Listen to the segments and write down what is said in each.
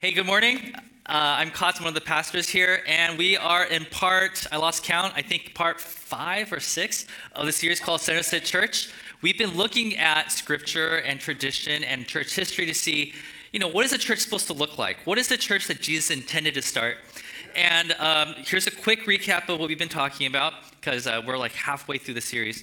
Hey, good morning. Uh, I'm Kotz, one of the pastors here, and we are in part, I lost count, I think part five or six of the series called Center Church. We've been looking at scripture and tradition and church history to see, you know, what is a church supposed to look like? What is the church that Jesus intended to start? And um, here's a quick recap of what we've been talking about, because uh, we're like halfway through the series.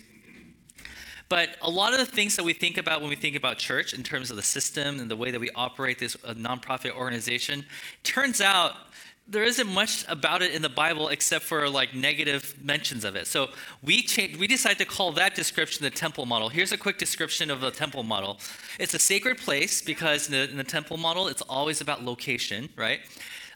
But a lot of the things that we think about when we think about church in terms of the system and the way that we operate this uh, nonprofit organization, turns out there isn't much about it in the Bible except for like negative mentions of it. So we changed, we decided to call that description the temple model. Here's a quick description of the temple model. It's a sacred place because in the, in the temple model, it's always about location, right?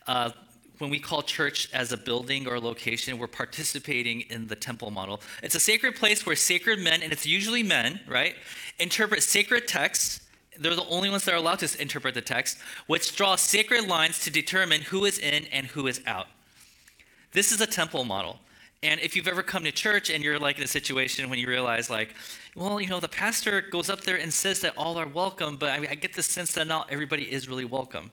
Uh, when we call church as a building or a location, we're participating in the temple model. It's a sacred place where sacred men, and it's usually men, right, interpret sacred texts. They're the only ones that are allowed to interpret the text, which draw sacred lines to determine who is in and who is out. This is a temple model. And if you've ever come to church and you're like in a situation when you realize, like, well, you know, the pastor goes up there and says that all are welcome, but I, I get the sense that not everybody is really welcome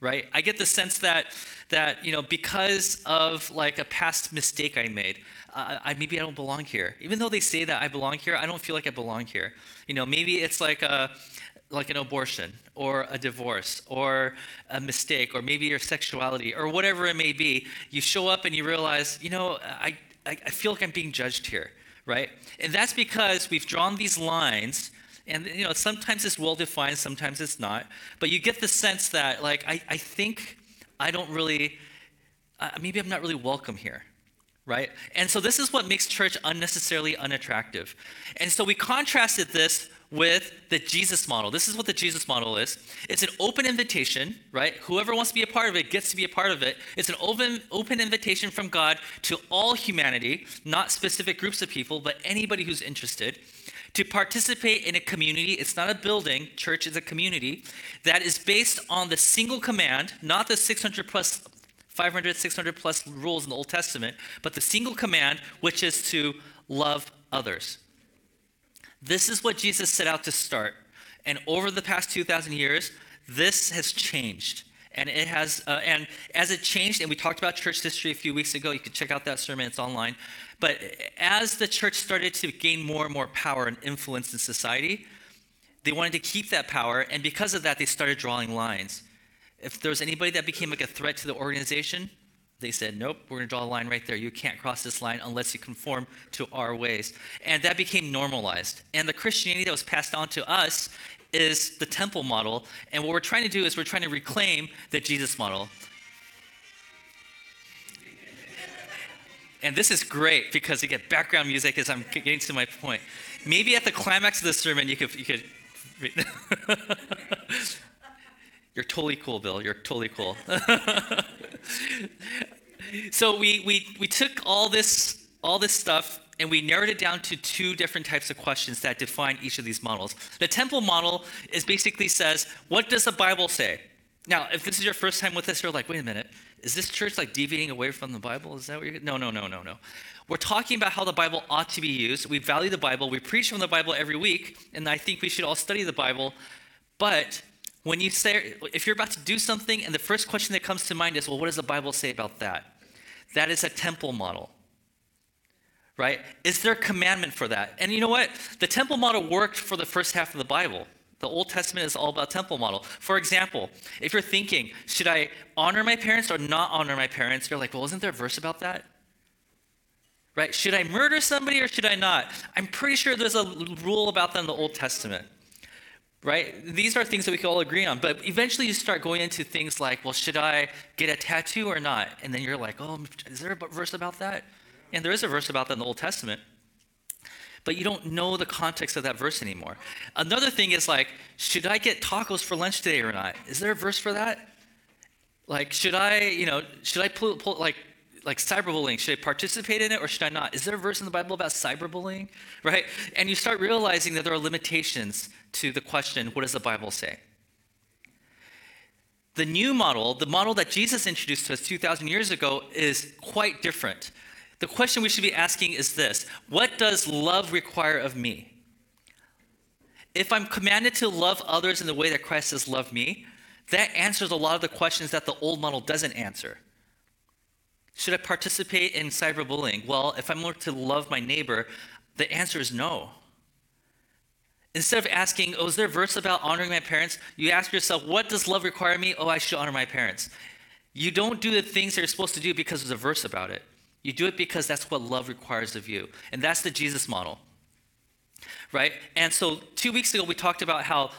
right? I get the sense that that you know because of like a past mistake I made, uh, I maybe I don't belong here. Even though they say that I belong here, I don't feel like I belong here. You know, maybe it's like a like an abortion or a divorce or a mistake or maybe your sexuality or whatever it may be. You show up and you realize, you know, I I, I feel like I'm being judged here, right? And that's because we've drawn these lines and you know sometimes it's well defined sometimes it's not. But you get the sense that like i, I think i don't really uh, maybe i'm not really welcome here right? And so this is what makes church unnecessarily unattractive. And so we contrasted this with the jesus model. This is what the jesus model is. It's an open invitation right? Whoever wants to be a part of it gets to be a part of it. It's an open open invitation from god to all humanity not specific groups of people but anybody who's interested to participate in a community. It's not a building, church is a community that is based on the single command, not the 600 plus 500, 600 plus rules in the Old Testament, but the single command, which is to love others. This is what Jesus set out to start. And over the past 2,000 years, this has changed. And it has, uh, and as it changed, and we talked about church history a few weeks ago, you can check out that sermon, it's online. But as the church started to gain more and more power and influence in society, they wanted to keep that power, and because of that, they started drawing lines. If there was anybody that became like a threat to the organization, they said, nope, we're going to draw a line right there. You can't cross this line unless you conform to our ways. And that became normalized. And the Christianity that was passed on to us is the temple model. And what we're trying to do is we're trying to reclaim the Jesus model. And this is great because you get background music as I'm getting to my point. Maybe at the climax of the sermon, you could, you could You're totally cool, Bill. You're totally cool. so we, we, we took all this, all this stuff and we narrowed it down to two different types of questions that define each of these models. The temple model is basically says, what does the Bible say? Now, if this is your first time with us, you're like, wait a minute, is this church like deviating away from the Bible? Is that what you're? No, no, no, no, no. We're talking about how the Bible ought to be used. We value the Bible. We preach from the Bible every week, and I think we should all study the Bible. But when you say, if you're about to do something, and the first question that comes to mind is, well, what does the Bible say about that? That is a temple model right? Is there a commandment for that? And you know what? The temple model worked for the first half of the Bible. The Old Testament is all about temple model. For example, if you're thinking, should I honor my parents or not honor my parents? You're like, well, isn't there a verse about that? Right? Should I murder somebody or should I not? I'm pretty sure there's a rule about that in the Old Testament. Right? These are things that we can all agree on. But eventually you start going into things like, well, should I get a tattoo or not? And then you're like, oh, is there a verse about that? And there is a verse about that in the Old Testament but you don't know the context of that verse anymore. Another thing is like, should I get tacos for lunch today or not? Is there a verse for that? Like, should I, you know, should I pull, pull like, like cyberbullying? Should I participate in it or should I not? Is there a verse in the Bible about cyberbullying? Right? And you start realizing that there are limitations to the question, what does the Bible say? The new model, the model that Jesus introduced to us 2,000 years ago, is quite different. The question we should be asking is this What does love require of me? If I'm commanded to love others in the way that Christ has loved me, that answers a lot of the questions that the old model doesn't answer. Should I participate in cyberbullying? Well, if I'm learning to love my neighbor, the answer is no. Instead of asking, oh, is there a verse about honoring my parents? You ask yourself, what does love require of me? Oh, I should honor my parents. You don't do the things that you're supposed to do because there's a verse about it. You do it because that's what love requires of you. And that's the Jesus model. Right? And so two weeks ago, we talked about how,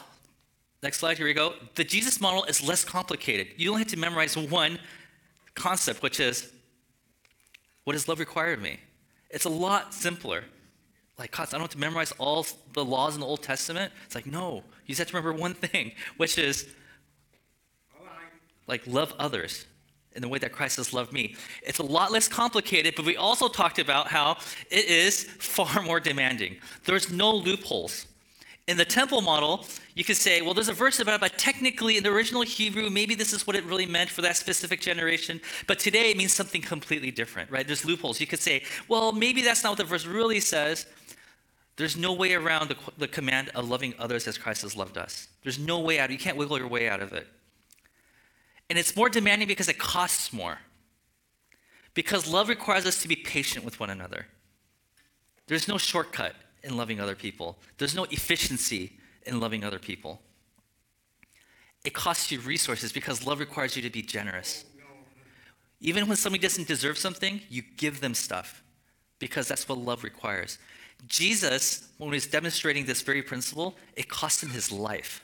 next slide, here we go. The Jesus model is less complicated. You only have to memorize one concept, which is what does love require of me? It's a lot simpler. Like, God, I don't have to memorize all the laws in the Old Testament. It's like, no, you just have to remember one thing, which is like love others in the way that Christ has loved me. It's a lot less complicated, but we also talked about how it is far more demanding. There's no loopholes. In the temple model, you could say, well, there's a verse about it, but technically in the original Hebrew, maybe this is what it really meant for that specific generation. But today it means something completely different, right? There's loopholes. You could say, well, maybe that's not what the verse really says. There's no way around the, the command of loving others as Christ has loved us. There's no way out. You can't wiggle your way out of it. And it's more demanding because it costs more. Because love requires us to be patient with one another. There's no shortcut in loving other people, there's no efficiency in loving other people. It costs you resources because love requires you to be generous. Even when somebody doesn't deserve something, you give them stuff because that's what love requires. Jesus, when he was demonstrating this very principle, it cost him his life.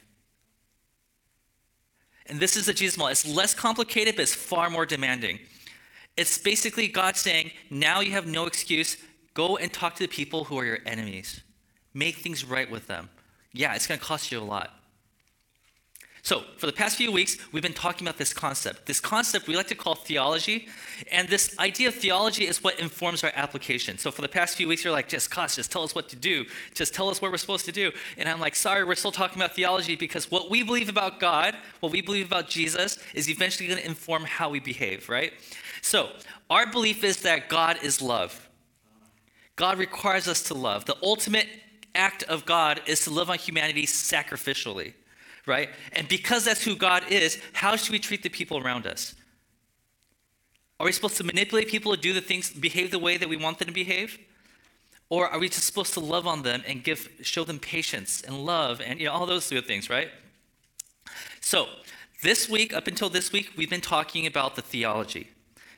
And this is the Jesus model. It's less complicated, but it's far more demanding. It's basically God saying, now you have no excuse. Go and talk to the people who are your enemies. Make things right with them. Yeah, it's going to cost you a lot. So, for the past few weeks, we've been talking about this concept. This concept we like to call theology, and this idea of theology is what informs our application. So, for the past few weeks, you're like, just Koss, just tell us what to do. Just tell us what we're supposed to do. And I'm like, sorry, we're still talking about theology because what we believe about God, what we believe about Jesus, is eventually going to inform how we behave, right? So, our belief is that God is love. God requires us to love. The ultimate act of God is to love on humanity sacrificially right? And because that's who God is, how should we treat the people around us? Are we supposed to manipulate people to do the things, behave the way that we want them to behave? Or are we just supposed to love on them and give, show them patience and love and you know, all those good things, right? So, this week, up until this week, we've been talking about the theology.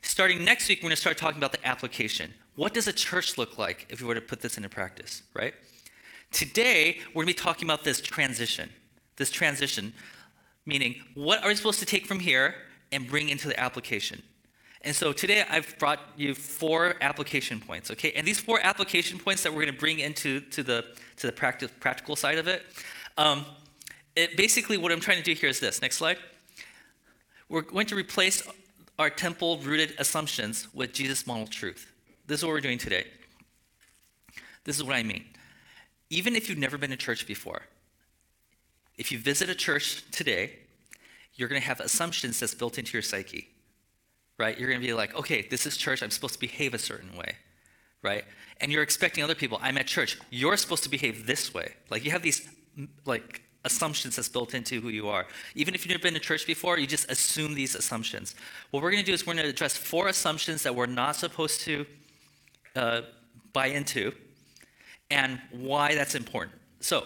Starting next week, we're going to start talking about the application. What does a church look like if we were to put this into practice, right? Today, we're going to be talking about this transition this transition, meaning what are we supposed to take from here and bring into the application? And so today I've brought you four application points, okay? And these four application points that we're going to bring into to the to the practice, practical side of it, um, it, basically what I'm trying to do here is this. Next slide. We're going to replace our temple-rooted assumptions with Jesus model truth. This is what we're doing today. This is what I mean. Even if you've never been to church before, if you visit a church today, you're going to have assumptions that's built into your psyche, right? You're going to be like, okay, this is church. I'm supposed to behave a certain way, right? And you're expecting other people. I'm at church. You're supposed to behave this way. Like you have these like assumptions that's built into who you are. Even if you've never been to church before, you just assume these assumptions. What we're going to do is we're going to address four assumptions that we're not supposed to uh, buy into, and why that's important. So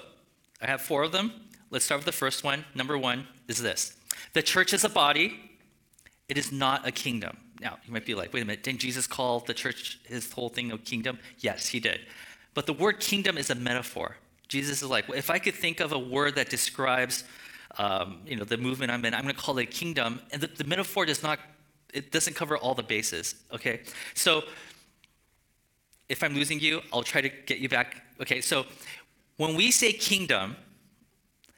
I have four of them. Let's start with the first one. Number one is this The church is a body, it is not a kingdom. Now, you might be like, wait a minute, didn't Jesus call the church his whole thing a kingdom? Yes, he did. But the word kingdom is a metaphor. Jesus is like, well, if I could think of a word that describes um, you know, the movement I'm in, I'm going to call it a kingdom. And the, the metaphor does not, it doesn't cover all the bases, okay? So if I'm losing you, I'll try to get you back. Okay, so when we say kingdom,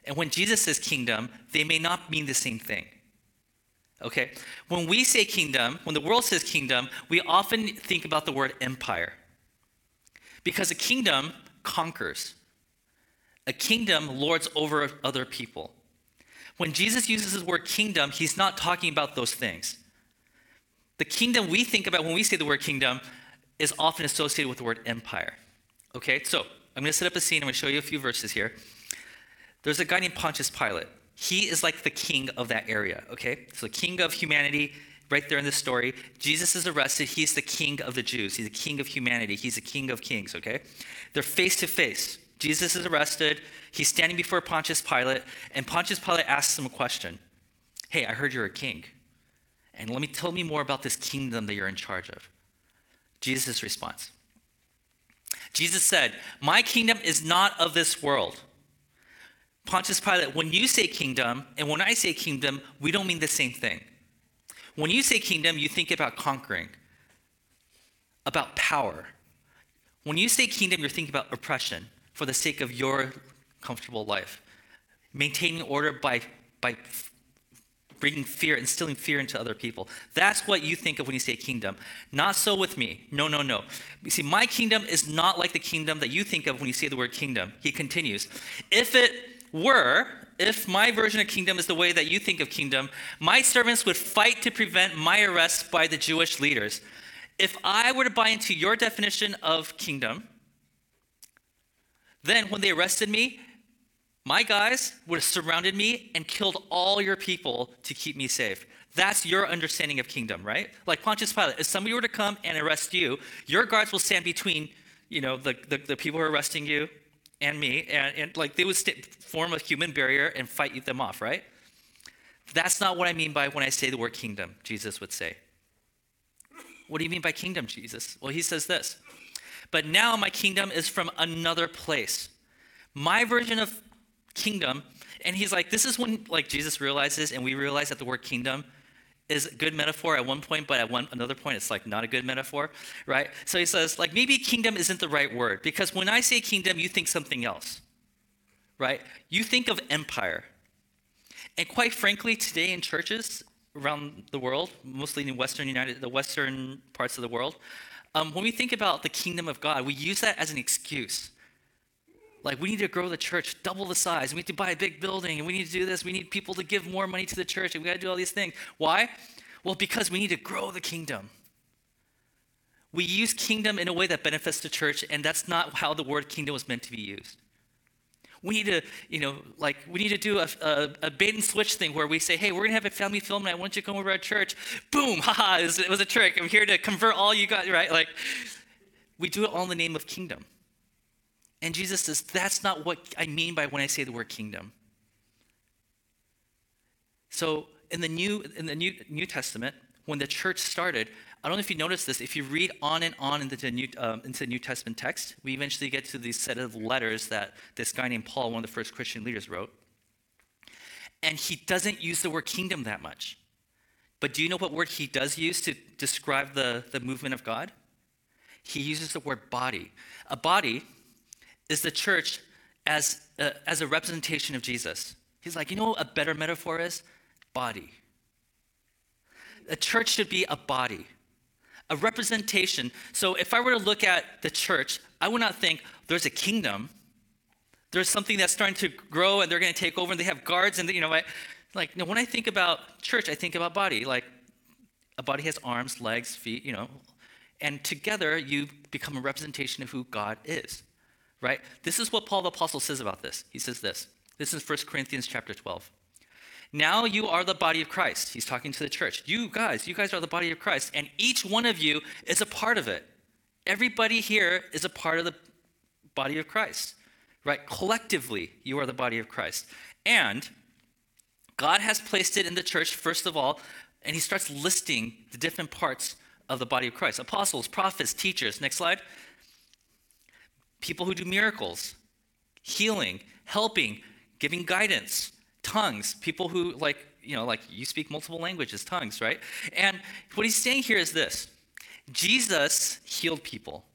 and when Jesus says kingdom, they may not mean the same thing. Okay? When we say kingdom, when the world says kingdom, we often think about the word empire. Because a kingdom conquers, a kingdom lords over other people. When Jesus uses the word kingdom, he's not talking about those things. The kingdom we think about when we say the word kingdom is often associated with the word empire. Okay, so I'm going to set up a scene. I'm going to show you a few verses here. There's a guy named Pontius Pilate. He is like the king of that area, okay? So, the king of humanity, right there in this story. Jesus is arrested. He's the king of the Jews. He's the king of humanity. He's the king of kings, okay? They're face to face. Jesus is arrested. He's standing before Pontius Pilate, and Pontius Pilate asks him a question Hey, I heard you're a king. And let me tell me more about this kingdom that you're in charge of. Jesus' response Jesus said, My kingdom is not of this world. Pontius Pilate, when you say kingdom and when I say kingdom, we don't mean the same thing. When you say kingdom, you think about conquering, about power. When you say kingdom, you're thinking about oppression for the sake of your comfortable life, maintaining order by, by bringing fear, instilling fear into other people. That's what you think of when you say kingdom. Not so with me. No, no, no. You see, my kingdom is not like the kingdom that you think of when you say the word kingdom. He continues. If it were, if my version of kingdom is the way that you think of kingdom, my servants would fight to prevent my arrest by the Jewish leaders. If I were to buy into your definition of kingdom, then when they arrested me, my guys would have surrounded me and killed all your people to keep me safe. That's your understanding of kingdom, right? Like Pontius Pilate, if somebody were to come and arrest you, your guards will stand between, you know, the, the, the people who are arresting you and me, and, and like they would st- form a human barrier and fight them off, right? That's not what I mean by when I say the word kingdom, Jesus would say. What do you mean by kingdom, Jesus? Well, he says this. But now my kingdom is from another place. My version of kingdom, and he's like, this is when like Jesus realizes, and we realize that the word kingdom is a good metaphor at one point, but at one another point, it's like not a good metaphor, right? So he says, like, maybe kingdom isn't the right word because when I say kingdom, you think something else, right? You think of empire. And quite frankly, today in churches around the world, mostly in Western United, the Western parts of the world, um, when we think about the kingdom of God, we use that as an excuse. Like, we need to grow the church, double the size. We need to buy a big building, and we need to do this. We need people to give more money to the church, and we got to do all these things. Why? Well, because we need to grow the kingdom. We use kingdom in a way that benefits the church, and that's not how the word kingdom was meant to be used. We need to, you know, like, we need to do a, a, a bait and switch thing where we say, hey, we're going to have a family film night. Why don't you come over to our church? Boom, haha, it was, it was a trick. I'm here to convert all you got, right? Like, we do it all in the name of kingdom. And Jesus says, that's not what I mean by when I say the word kingdom. So in the New, in the New, New Testament, when the church started, I don't know if you noticed this, if you read on and on into the New, um, into the New Testament text, we eventually get to these set of letters that this guy named Paul, one of the first Christian leaders, wrote. And he doesn't use the word kingdom that much. But do you know what word he does use to describe the, the movement of God? He uses the word body. A body is the church as a, as a representation of Jesus. He's like, you know what a better metaphor is? Body. A church should be a body, a representation. So if I were to look at the church, I would not think there's a kingdom. There's something that's starting to grow and they're going to take over and they have guards and, you know, I, like, no, when I think about church, I think about body. Like, a body has arms, legs, feet, you know, and together you become a representation of who God is right? This is what Paul the Apostle says about this. He says this. This is 1 Corinthians chapter 12. Now you are the body of Christ. He's talking to the church. You guys, you guys are the body of Christ, and each one of you is a part of it. Everybody here is a part of the body of Christ, right? Collectively, you are the body of Christ. And God has placed it in the church, first of all, and he starts listing the different parts of the body of Christ apostles, prophets, teachers. Next slide people who do miracles, healing, helping, giving guidance, tongues, people who like, you know, like you speak multiple languages, tongues, right? And what he's saying here is this Jesus healed people.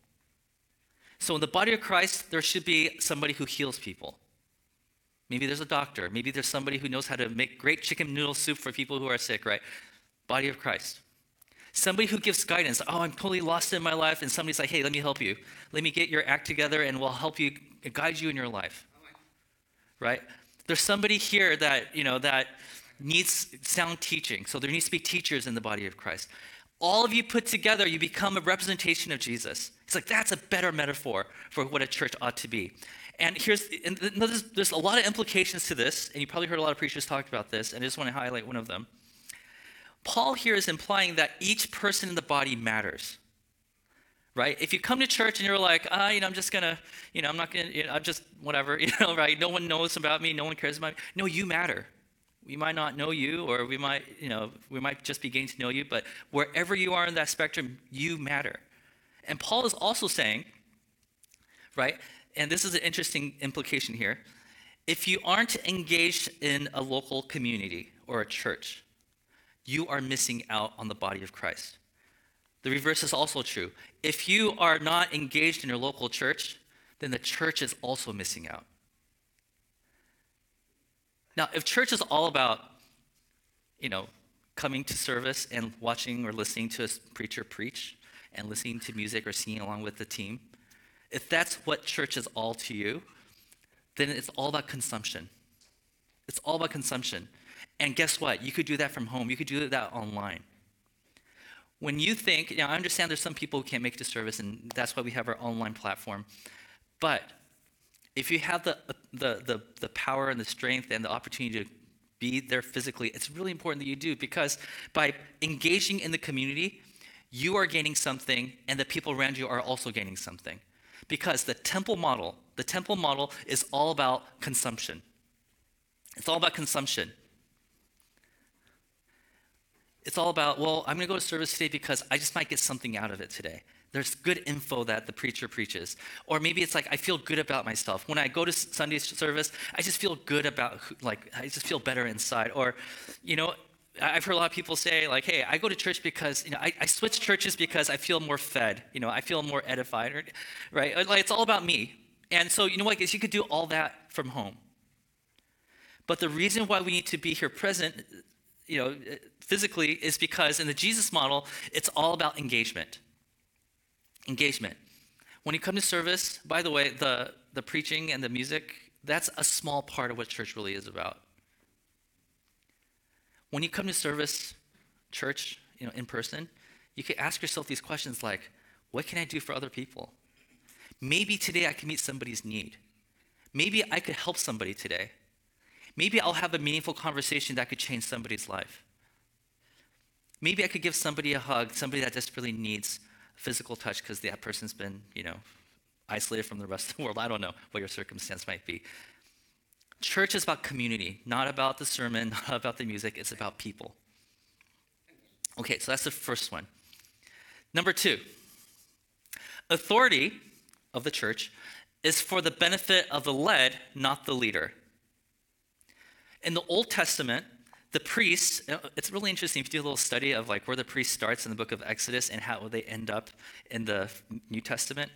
So in the body of Christ, there should be somebody who heals people. Maybe there's a doctor. Maybe there's somebody who knows how to make great chicken noodle soup for people who are sick, right? Body of Christ. Somebody who gives guidance. Oh, I'm totally lost in my life. And somebody's like, hey, let me help you. Let me get your act together and we'll help you, guide you in your life. Right? There's somebody here that, you know, that needs sound teaching. So there needs to be teachers in the body of Christ. All of you put together, you become a representation of Jesus. It's like that's a better metaphor for what a church ought to be. And here's, and there's, there's a lot of implications to this, and you probably heard a lot of preachers talk about this, and I just want to highlight one of them. Paul here is implying that each person in the body matters right? If you come to church and you're like, ah, you know, I'm just gonna, you know, I'm not gonna, you know, I'm just whatever, you know, right? No one knows about me, no one cares about me. No, you matter. We might not know you, or we might, you know, we might just be getting to know you, but wherever you are in that spectrum, you matter. And Paul is also saying, right, and this is an interesting implication here. If you aren't engaged in a local community or a church, you are missing out on the body of Christ. The reverse is also true. If you are not engaged in your local church, then the church is also missing out. Now, if church is all about, you know, coming to service and watching or listening to a preacher preach and listening to music or singing along with the team, if that's what church is all to you, then it's all about consumption. It's all about consumption. And guess what? You could do that from home. You could do that online. When you think, you know, I understand there's some people who can't make to service, and that's why we have our online platform. But if you have the, the, the, the power and the strength and the opportunity to be there physically, it's really important that you do because by engaging in the community, you are gaining something, and the people around you are also gaining something. Because the temple model, the temple model is all about consumption. It's all about consumption. It's all about, well, I'm going to go to service today because I just might get something out of it today. There's good info that the preacher preaches. Or maybe it's like, I feel good about myself. When I go to Sunday service, I just feel good about, like, I just feel better inside. Or, you know, I've heard a lot of people say, like, hey, I go to church because, you know, I, I switch churches because I feel more fed. You know, I feel more edified, right? Like, it's all about me. And so, you know what, you could do all that from home. But the reason why we need to be here present you know, physically is because in the Jesus model, it's all about engagement. Engagement. When you come to service, by the way, the, the preaching and the music, that's a small part of what church really is about. When you come to service, church, you know, in person, you can ask yourself these questions like, what can I do for other people? Maybe today I can meet somebody's need. Maybe I could help somebody today maybe I'll have a meaningful conversation that could change somebody's life. Maybe I could give somebody a hug, somebody that desperately needs physical touch because that person's been, you know, isolated from the rest of the world. I don't know what your circumstance might be. Church is about community, not about the sermon, not about the music, it's about people. Okay, so that's the first one. Number two, authority of the church is for the benefit of the led, not the leader. In the Old Testament, the priests, it's really interesting if you do a little study of like where the priest starts in the book of Exodus and how they end up in the New Testament.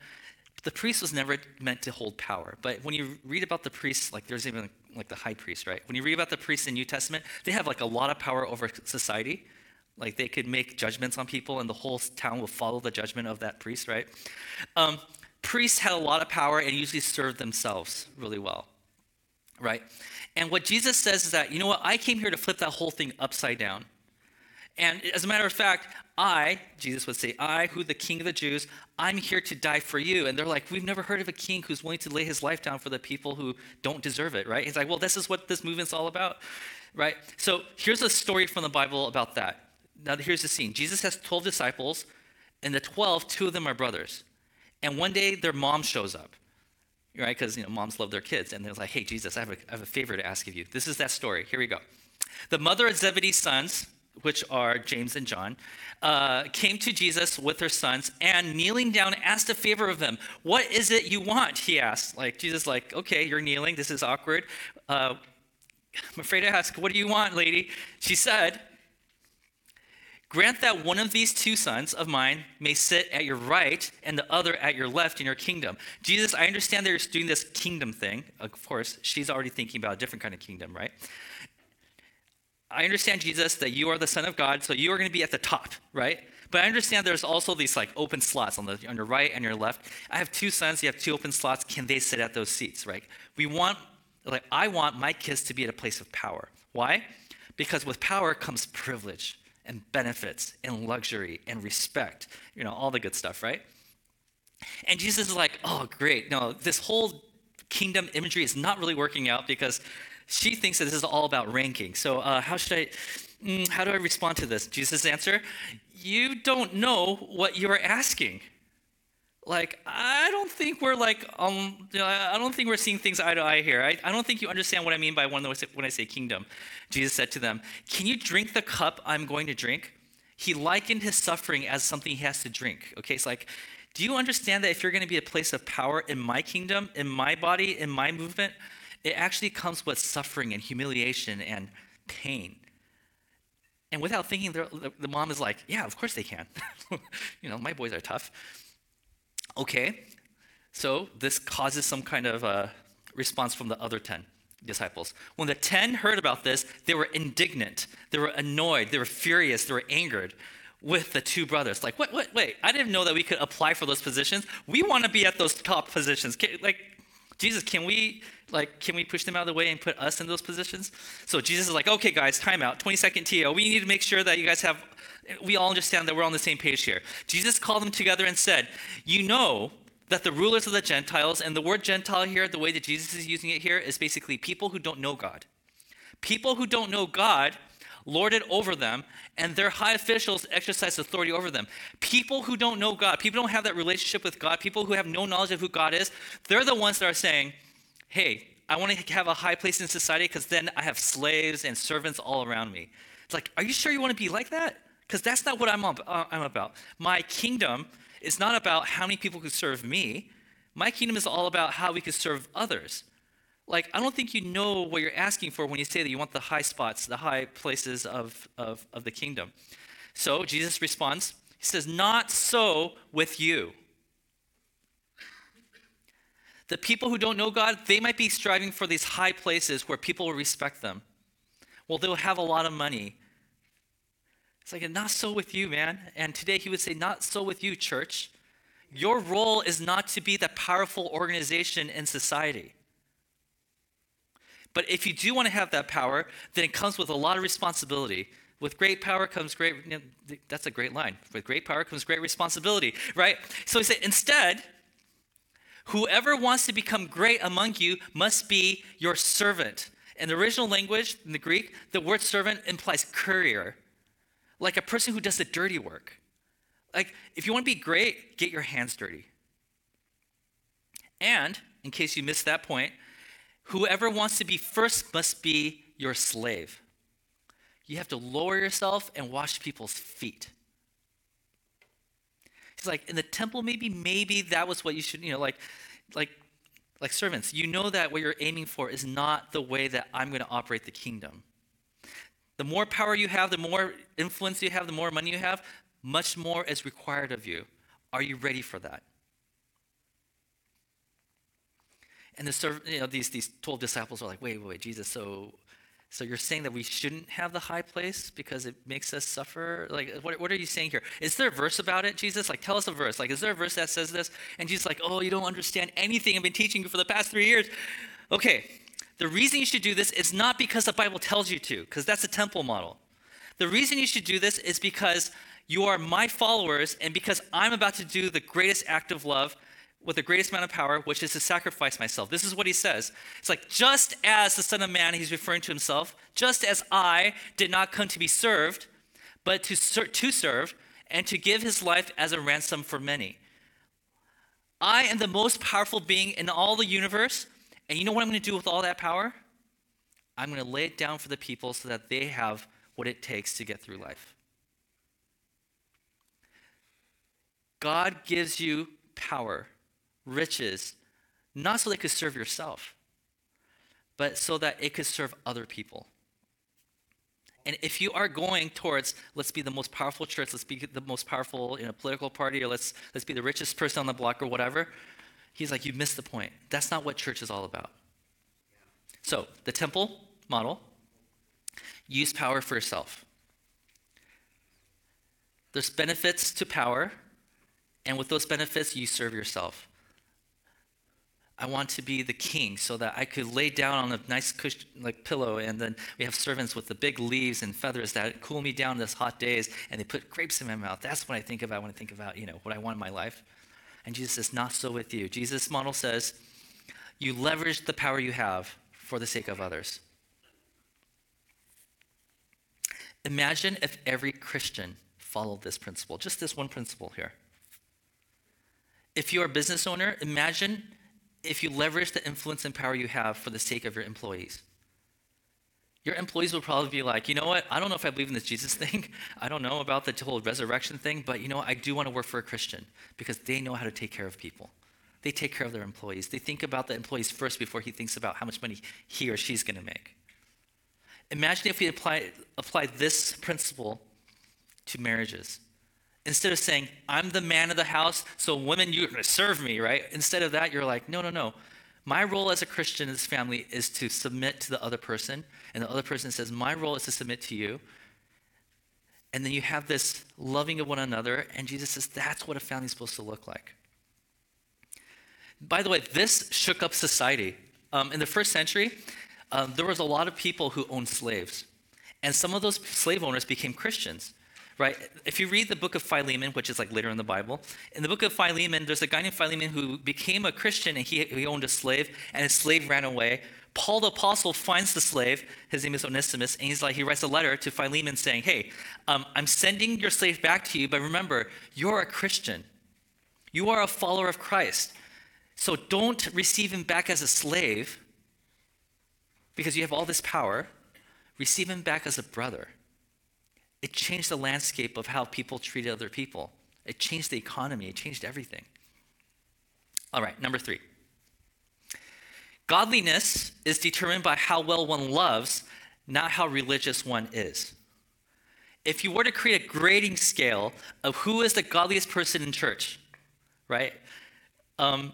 The priest was never meant to hold power. But when you read about the priests, like there's even like the high priest, right? When you read about the priests in New Testament, they have like a lot of power over society. Like they could make judgments on people, and the whole town will follow the judgment of that priest, right? Um, priests had a lot of power and usually served themselves really well, right? And what Jesus says is that, you know what, I came here to flip that whole thing upside down. And as a matter of fact, I, Jesus would say, I, who the king of the Jews, I'm here to die for you. And they're like, we've never heard of a king who's willing to lay his life down for the people who don't deserve it, right? He's like, well, this is what this movement's all about, right? So here's a story from the Bible about that. Now, here's the scene Jesus has 12 disciples, and the 12, two of them are brothers. And one day their mom shows up right? Because you know, moms love their kids, and they're like, "Hey, Jesus, I have, a, I have a favor to ask of you." This is that story. Here we go. The mother of Zebedee's sons, which are James and John, uh, came to Jesus with her sons and kneeling down asked a favor of them. What is it you want? He asked. Like Jesus, like, okay, you're kneeling. This is awkward. Uh, I'm afraid to ask. What do you want, lady? She said, Grant that one of these two sons of mine may sit at your right and the other at your left in your kingdom. Jesus, I understand that you're doing this kingdom thing. Of course, she's already thinking about a different kind of kingdom, right? I understand, Jesus, that you are the Son of God, so you are going to be at the top, right? But I understand there's also these like open slots on the on your right and your left. I have two sons, you have two open slots. Can they sit at those seats, right? We want, like, I want my kids to be at a place of power. Why? Because with power comes privilege and benefits and luxury and respect, you know, all the good stuff, right? And Jesus is like, oh, great. No, this whole kingdom imagery is not really working out because she thinks that this is all about ranking. So, uh, how should I, mm, how do I respond to this? Jesus' answer You don't know what you are asking. Like, I don't think we're like, um, you know, I don't think we're seeing things eye to eye here. I, I don't think you understand what I mean by say, when I say kingdom. Jesus said to them, Can you drink the cup I'm going to drink? He likened his suffering as something he has to drink. Okay, it's like, do you understand that if you're going to be a place of power in my kingdom, in my body, in my movement, it actually comes with suffering and humiliation and pain. And without thinking, the mom is like, yeah, of course they can. you know, my boys are tough. Okay, so this causes some kind of uh, response from the other 10 disciples. When the 10 heard about this, they were indignant, they were annoyed, they were furious, they were angered with the two brothers. Like, what, what, wait, I didn't know that we could apply for those positions. We want to be at those top positions. Like, Jesus, can we like can we push them out of the way and put us in those positions? So Jesus is like, okay, guys, time out. 20 second TO. We need to make sure that you guys have we all understand that we're on the same page here. Jesus called them together and said, You know that the rulers of the Gentiles, and the word Gentile here, the way that Jesus is using it here, is basically people who don't know God. People who don't know God lord it over them, and their high officials exercise authority over them. People who don't know God, people don't have that relationship with God, people who have no knowledge of who God is, they're the ones that are saying, hey, I want to have a high place in society because then I have slaves and servants all around me. It's like, are you sure you want to be like that? Because that's not what I'm, uh, I'm about. My kingdom is not about how many people could serve me. My kingdom is all about how we could serve others. Like, I don't think you know what you're asking for when you say that you want the high spots, the high places of, of, of the kingdom. So Jesus responds, He says, Not so with you. The people who don't know God, they might be striving for these high places where people will respect them. Well, they'll have a lot of money. It's like, not so with you, man. And today he would say, Not so with you, church. Your role is not to be the powerful organization in society. But if you do want to have that power, then it comes with a lot of responsibility. With great power comes great, you know, that's a great line. With great power comes great responsibility, right? So he said, instead, whoever wants to become great among you must be your servant. In the original language, in the Greek, the word servant implies courier, like a person who does the dirty work. Like, if you want to be great, get your hands dirty. And, in case you missed that point, Whoever wants to be first must be your slave. You have to lower yourself and wash people's feet. He's like, in the temple, maybe, maybe that was what you should, you know, like, like, like servants. You know that what you're aiming for is not the way that I'm going to operate the kingdom. The more power you have, the more influence you have, the more money you have, much more is required of you. Are you ready for that? And the you know, these, these 12 disciples are like, wait, wait, wait, Jesus, so, so you're saying that we shouldn't have the high place because it makes us suffer? Like, what, what are you saying here? Is there a verse about it, Jesus? Like, tell us a verse. Like, is there a verse that says this? And Jesus like, oh, you don't understand anything I've been teaching you for the past three years. Okay, the reason you should do this is not because the Bible tells you to, because that's a temple model. The reason you should do this is because you are my followers and because I'm about to do the greatest act of love with the greatest amount of power, which is to sacrifice myself. This is what he says. It's like, just as the Son of Man, he's referring to himself, just as I did not come to be served, but to, ser- to serve and to give his life as a ransom for many. I am the most powerful being in all the universe, and you know what I'm going to do with all that power? I'm going to lay it down for the people so that they have what it takes to get through life. God gives you power riches, not so they could serve yourself, but so that it could serve other people. And if you are going towards, let's be the most powerful church, let's be the most powerful in a political party, or let's, let's be the richest person on the block, or whatever, he's like, you missed the point. That's not what church is all about. So, the temple model use power for yourself. There's benefits to power, and with those benefits, you serve yourself. I want to be the king so that I could lay down on a nice cushion, like pillow, and then we have servants with the big leaves and feathers that cool me down this hot days, and they put grapes in my mouth. That's what I think about when I think about, you know, what I want in my life. And Jesus says, not so with you. Jesus' model says, you leverage the power you have for the sake of others. Imagine if every Christian followed this principle, just this one principle here. If you're a business owner, imagine if you leverage the influence and power you have for the sake of your employees. Your employees will probably be like, you know what? I don't know if I believe in this Jesus thing. I don't know about the whole resurrection thing, but you know, I do want to work for a Christian because they know how to take care of people. They take care of their employees. They think about the employees first before he thinks about how much money he or she's going to make. Imagine if we apply, apply this principle to marriages. Instead of saying, I'm the man of the house, so women, you're going to serve me, right? Instead of that, you're like, no, no, no. My role as a Christian in this family is to submit to the other person, and the other person says, My role is to submit to you. And then you have this loving of one another, and Jesus says, That's what a family is supposed to look like. By the way, this shook up society. Um, in the first century, um, there was a lot of people who owned slaves, and some of those slave owners became Christians right? If you read the book of Philemon, which is like later in the Bible, in the book of Philemon, there's a guy named Philemon who became a Christian and he, he owned a slave, and his slave ran away. Paul the apostle finds the slave. His name is Onesimus, and he's like he writes a letter to Philemon saying, "Hey, um, I'm sending your slave back to you, but remember, you're a Christian. You are a follower of Christ. So don't receive him back as a slave because you have all this power. Receive him back as a brother." It changed the landscape of how people treated other people. It changed the economy, it changed everything. All right, number three. Godliness is determined by how well one loves, not how religious one is. If you were to create a grading scale of who is the godliest person in church, right? Um,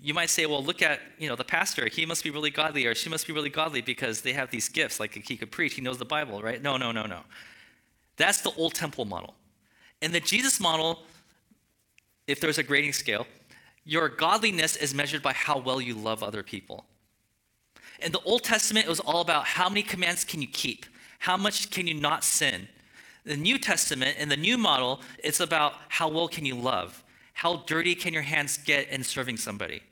you might say, well, look at you know the pastor. He must be really godly, or she must be really godly because they have these gifts, like he could preach, he knows the Bible, right? No, no, no, no. That's the old temple model. In the Jesus model, if there's a grading scale, your godliness is measured by how well you love other people. In the Old Testament, it was all about how many commands can you keep? How much can you not sin? The New Testament, in the new model, it's about how well can you love? How dirty can your hands get in serving somebody?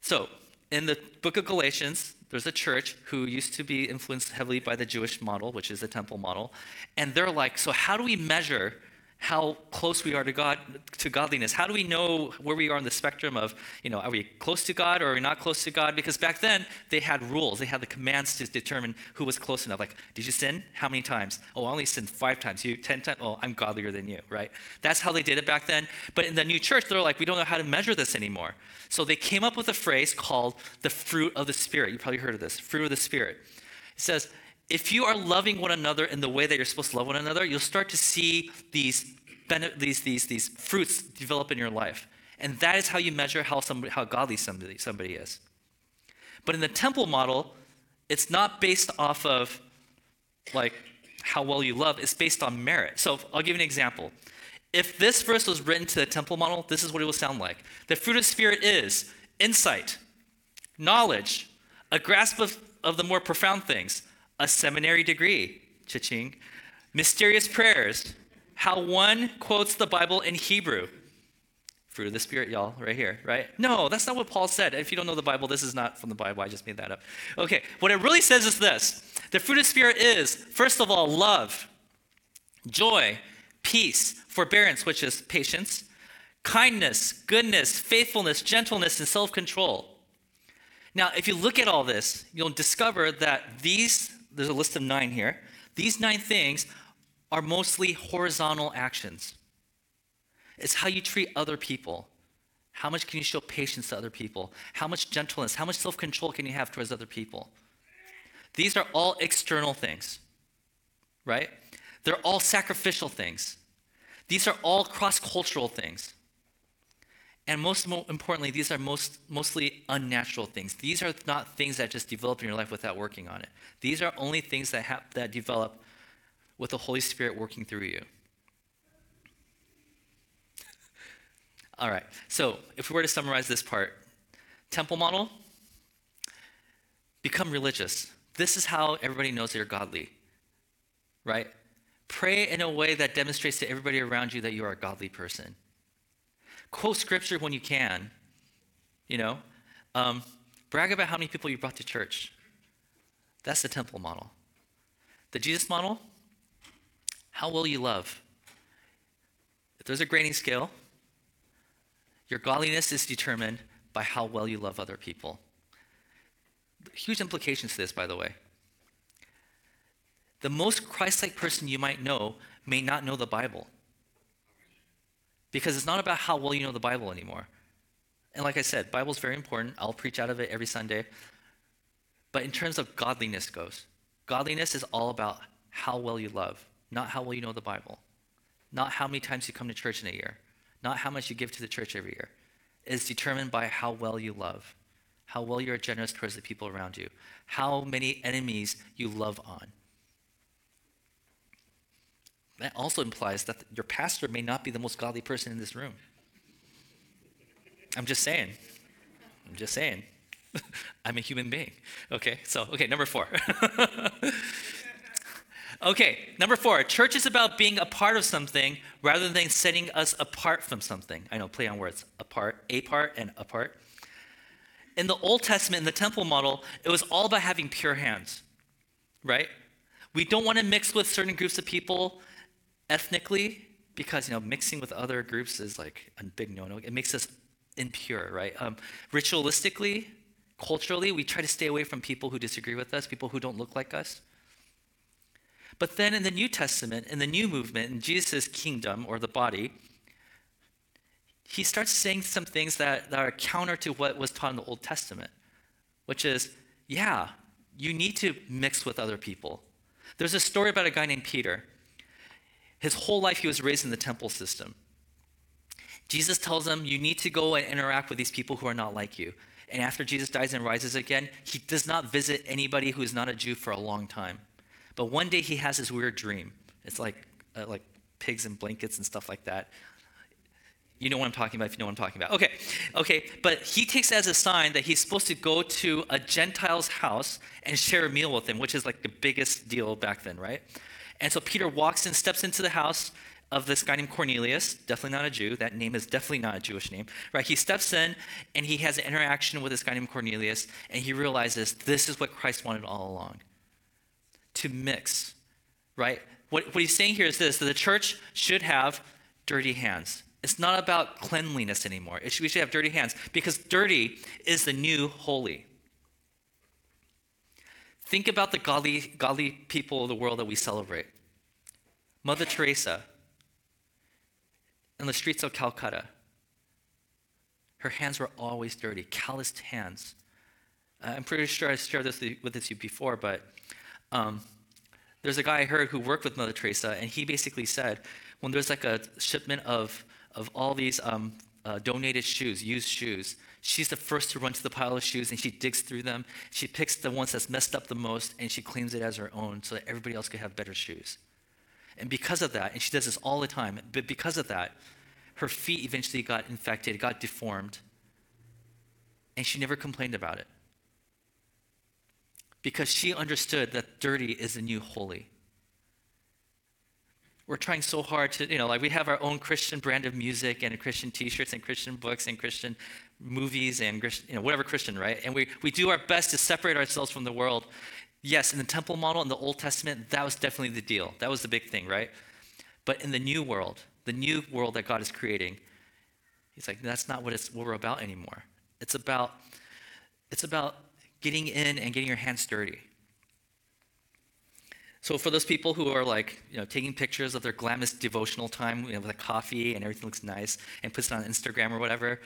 So, in the book of Galatians, there's a church who used to be influenced heavily by the Jewish model, which is the temple model, and they're like, so how do we measure how close we are to God, to godliness? How do we know where we are on the spectrum of, you know, are we close to God or are we not close to God? Because back then they had rules, they had the commands to determine who was close enough. Like, did you sin? How many times? Oh, I only sinned five times. You ten times? Oh, I'm godlier than you, right? That's how they did it back then. But in the new church, they're like, we don't know how to measure this anymore. So they came up with a phrase called the fruit of the Spirit. You probably heard of this, fruit of the Spirit. It says, if you are loving one another in the way that you're supposed to love one another, you'll start to see these, these, these, these fruits develop in your life. And that is how you measure how, somebody, how godly somebody, somebody is. But in the temple model, it's not based off of like how well you love, it's based on merit. So I'll give you an example. If this verse was written to the temple model, this is what it will sound like. The fruit of Spirit is insight, knowledge, a grasp of, of the more profound things, a seminary degree, cha-ching, mysterious prayers, how one quotes the Bible in Hebrew. Fruit of the Spirit, y'all, right here, right? No, that's not what Paul said. If you don't know the Bible, this is not from the Bible. I just made that up. Okay, what it really says is this the fruit of the Spirit is, first of all, love, joy, peace, forbearance, which is patience, kindness, goodness, faithfulness, gentleness, and self control. Now, if you look at all this, you'll discover that these, there's a list of nine here, these nine things are mostly horizontal actions. It's how you treat other people. How much can you show patience to other people? How much gentleness, how much self control can you have towards other people? These are all external things, right? They're all sacrificial things. These are all cross cultural things. And most importantly, these are most, mostly unnatural things. These are not things that just develop in your life without working on it. These are only things that, have, that develop with the Holy Spirit working through you. All right, so if we were to summarize this part temple model, become religious. This is how everybody knows that you're godly, right? Pray in a way that demonstrates to everybody around you that you are a godly person. Quote scripture when you can. You know, um, brag about how many people you brought to church. That's the temple model. The Jesus model, how will you love? If there's a grading scale, your godliness is determined by how well you love other people. Huge implications to this, by the way. The most Christ like person you might know may not know the Bible. Because it's not about how well you know the Bible anymore. And like I said, Bible is very important. I'll preach out of it every Sunday. But in terms of godliness goes, godliness is all about how well you love, not how well you know the Bible, not how many times you come to church in a year, not how much you give to the church every year. It is determined by how well you love, how well you're generous towards the people around you, how many enemies you love on. That also implies that your pastor may not be the most godly person in this room. I'm just saying. I'm just saying. I'm a human being. Okay, so, okay, number four. okay, number four. Church is about being a part of something rather than setting us apart from something. I know, play on words. Apart, a part, and apart. In the Old Testament, in the temple model, it was all about having pure hands, right? We don't want to mix with certain groups of people ethnically because you know mixing with other groups is like a big no-no. It makes us impure, right? Um, ritualistically, culturally, we try to stay away from people who disagree with us, people who don't look like us. But then in the New Testament, in the new movement, in Jesus' kingdom or the body, he starts saying some things that, that are counter to what was taught in the Old Testament, which is, yeah, you need to mix with other people. There's a story about a guy named Peter. His whole life, he was raised in the temple system. Jesus tells him, You need to go and interact with these people who are not like you. And after Jesus dies and rises again, he does not visit anybody who is not a Jew for a long time. But one day he has this weird dream. It's like, uh, like pigs and blankets and stuff like that. You know what I'm talking about if you know what I'm talking about. Okay, okay, but he takes as a sign that he's supposed to go to a Gentile's house and share a meal with him, which is like the biggest deal back then, right? And so Peter walks and steps into the house of this guy named Cornelius, definitely not a Jew. That name is definitely not a Jewish name, right? He steps in and he has an interaction with this guy named Cornelius, and he realizes this is what Christ wanted all along to mix, right? What, what he's saying here is this that the church should have dirty hands. It's not about cleanliness anymore. Should, we should have dirty hands because dirty is the new holy. Think about the godly, godly people of the world that we celebrate. Mother Teresa in the streets of Calcutta. Her hands were always dirty, calloused hands. I'm pretty sure I shared this with you before, but um, there's a guy I heard who worked with Mother Teresa, and he basically said when there's like a shipment of, of all these um, uh, donated shoes, used shoes, She's the first to run to the pile of shoes and she digs through them. She picks the ones that's messed up the most and she claims it as her own so that everybody else could have better shoes. And because of that, and she does this all the time, but because of that, her feet eventually got infected, got deformed, and she never complained about it. Because she understood that dirty is the new holy we're trying so hard to, you know, like we have our own Christian brand of music and Christian t-shirts and Christian books and Christian movies and, you know, whatever Christian, right? And we, we do our best to separate ourselves from the world. Yes, in the temple model in the Old Testament, that was definitely the deal. That was the big thing, right? But in the new world, the new world that God is creating, he's like, that's not what, it's, what we're about anymore. It's about, it's about getting in and getting your hands dirty. So for those people who are like, you know, taking pictures of their glamorous devotional time you know, with a coffee and everything looks nice and puts it on Instagram or whatever,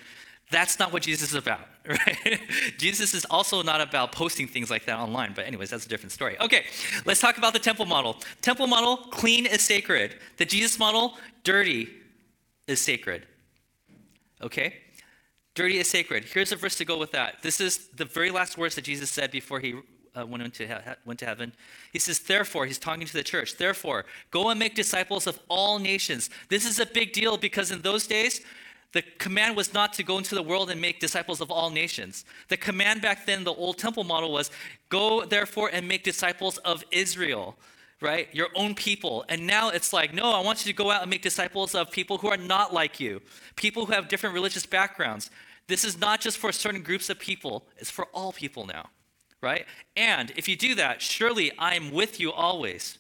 that's not what Jesus is about, right? Jesus is also not about posting things like that online, but anyways, that's a different story. Okay, let's talk about the temple model. Temple model, clean is sacred. The Jesus model, dirty is sacred. Okay? Dirty is sacred. Here's a verse to go with that. This is the very last words that Jesus said before he uh, went, into he- went to heaven. He says, Therefore, he's talking to the church, therefore, go and make disciples of all nations. This is a big deal because in those days, the command was not to go into the world and make disciples of all nations. The command back then, the old temple model was go, therefore, and make disciples of Israel, right? Your own people. And now it's like, no, I want you to go out and make disciples of people who are not like you, people who have different religious backgrounds. This is not just for certain groups of people, it's for all people now, right? And if you do that, surely I am with you always.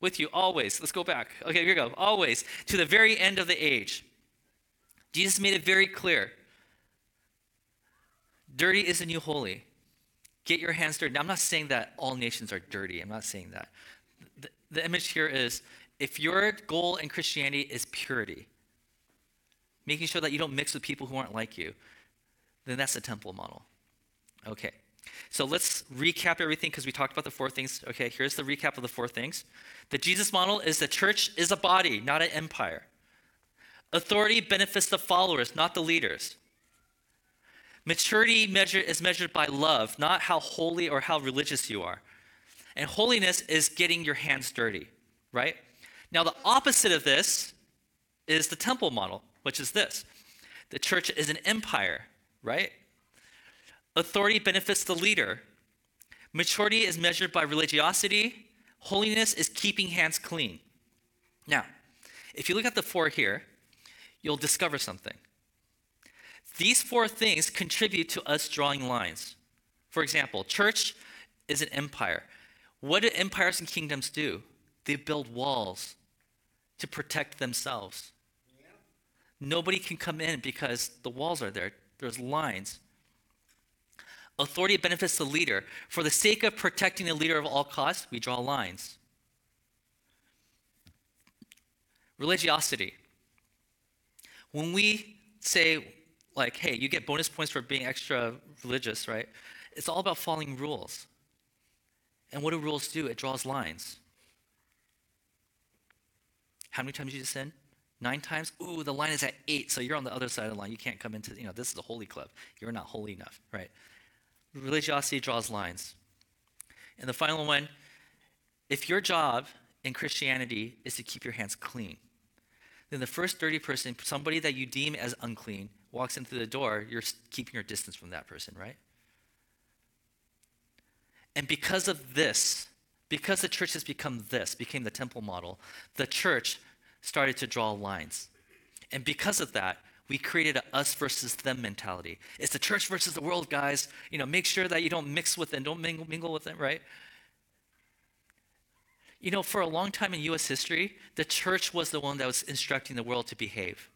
With you always. Let's go back. Okay, here we go. Always to the very end of the age. Jesus made it very clear. Dirty is the new holy. Get your hands dirty. Now, I'm not saying that all nations are dirty. I'm not saying that. The, the image here is if your goal in Christianity is purity, making sure that you don't mix with people who aren't like you, then that's the temple model. Okay. So let's recap everything because we talked about the four things. Okay, here's the recap of the four things. The Jesus model is the church is a body, not an empire. Authority benefits the followers, not the leaders. Maturity measure, is measured by love, not how holy or how religious you are. And holiness is getting your hands dirty, right? Now, the opposite of this is the temple model, which is this the church is an empire, right? Authority benefits the leader. Maturity is measured by religiosity. Holiness is keeping hands clean. Now, if you look at the four here, you'll discover something. These four things contribute to us drawing lines. For example, church is an empire. What do empires and kingdoms do? They build walls to protect themselves. Yeah. Nobody can come in because the walls are there, there's lines. Authority benefits the leader. For the sake of protecting the leader of all costs, we draw lines. Religiosity. When we say like, hey, you get bonus points for being extra religious, right? It's all about following rules. And what do rules do? It draws lines. How many times did you sin? Nine times? Ooh, the line is at eight, so you're on the other side of the line. You can't come into, you know, this is a holy club. You're not holy enough, right? Religiosity draws lines. And the final one, if your job in Christianity is to keep your hands clean, then the first dirty person, somebody that you deem as unclean, walks in through the door, you're keeping your distance from that person, right? And because of this, because the church has become this, became the temple model, the church started to draw lines. And because of that, we created a us versus them mentality. It's the church versus the world, guys. You know, make sure that you don't mix with them, don't mingle, mingle with them, right? You know, for a long time in US history, the church was the one that was instructing the world to behave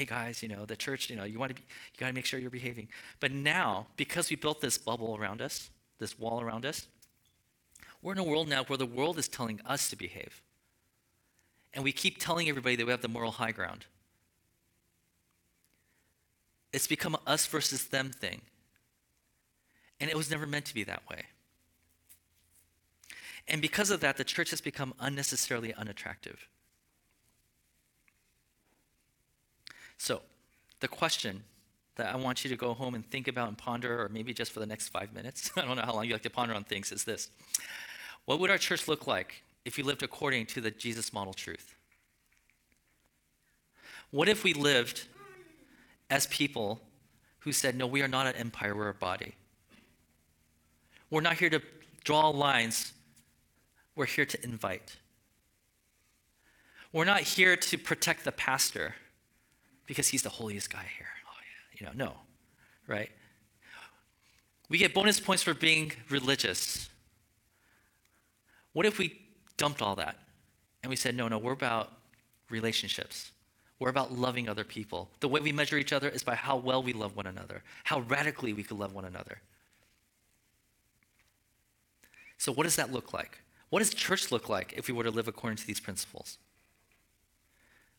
hey guys, you know, the church, you know, you want to be, you got to make sure you're behaving. But now, because we built this bubble around us, this wall around us, we're in a world now where the world is telling us to behave. And we keep telling everybody that we have the moral high ground. It's become a us versus them thing. And it was never meant to be that way. And because of that, the church has become unnecessarily unattractive. So, the question that I want you to go home and think about and ponder, or maybe just for the next five minutes, I don't know how long you like to ponder on things, is this What would our church look like if we lived according to the Jesus model truth? What if we lived as people who said, No, we are not an empire, we're a body? We're not here to draw lines, we're here to invite. We're not here to protect the pastor because he's the holiest guy here. Oh, yeah. You know, no, right? We get bonus points for being religious. What if we dumped all that and we said, no, no, we're about relationships? We're about loving other people. The way we measure each other is by how well we love one another, how radically we can love one another. So, what does that look like? What does church look like if we were to live according to these principles?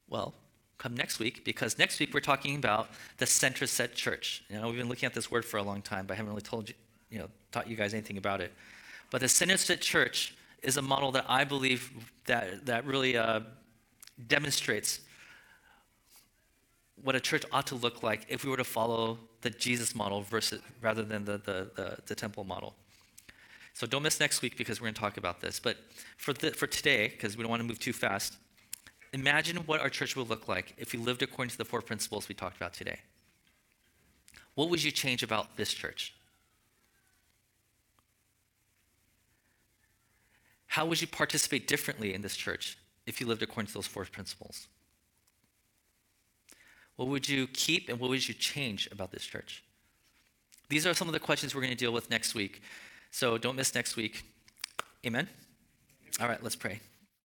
Well, come next week because next week we're talking about the center set church. You know, we've been looking at this word for a long time, but I haven't really told you, you know, taught you guys anything about it. But the center set church is a model that I believe that that really uh, demonstrates what a church ought to look like if we were to follow the Jesus model versus rather than the the, the, the temple model. So don't miss next week because we're going to talk about this. But for, the, for today, because we don't want to move too fast, imagine what our church would look like if we lived according to the four principles we talked about today. What would you change about this church? How would you participate differently in this church if you lived according to those four principles? What would you keep and what would you change about this church? These are some of the questions we're going to deal with next week. So don't miss next week. Amen. All right, let's pray.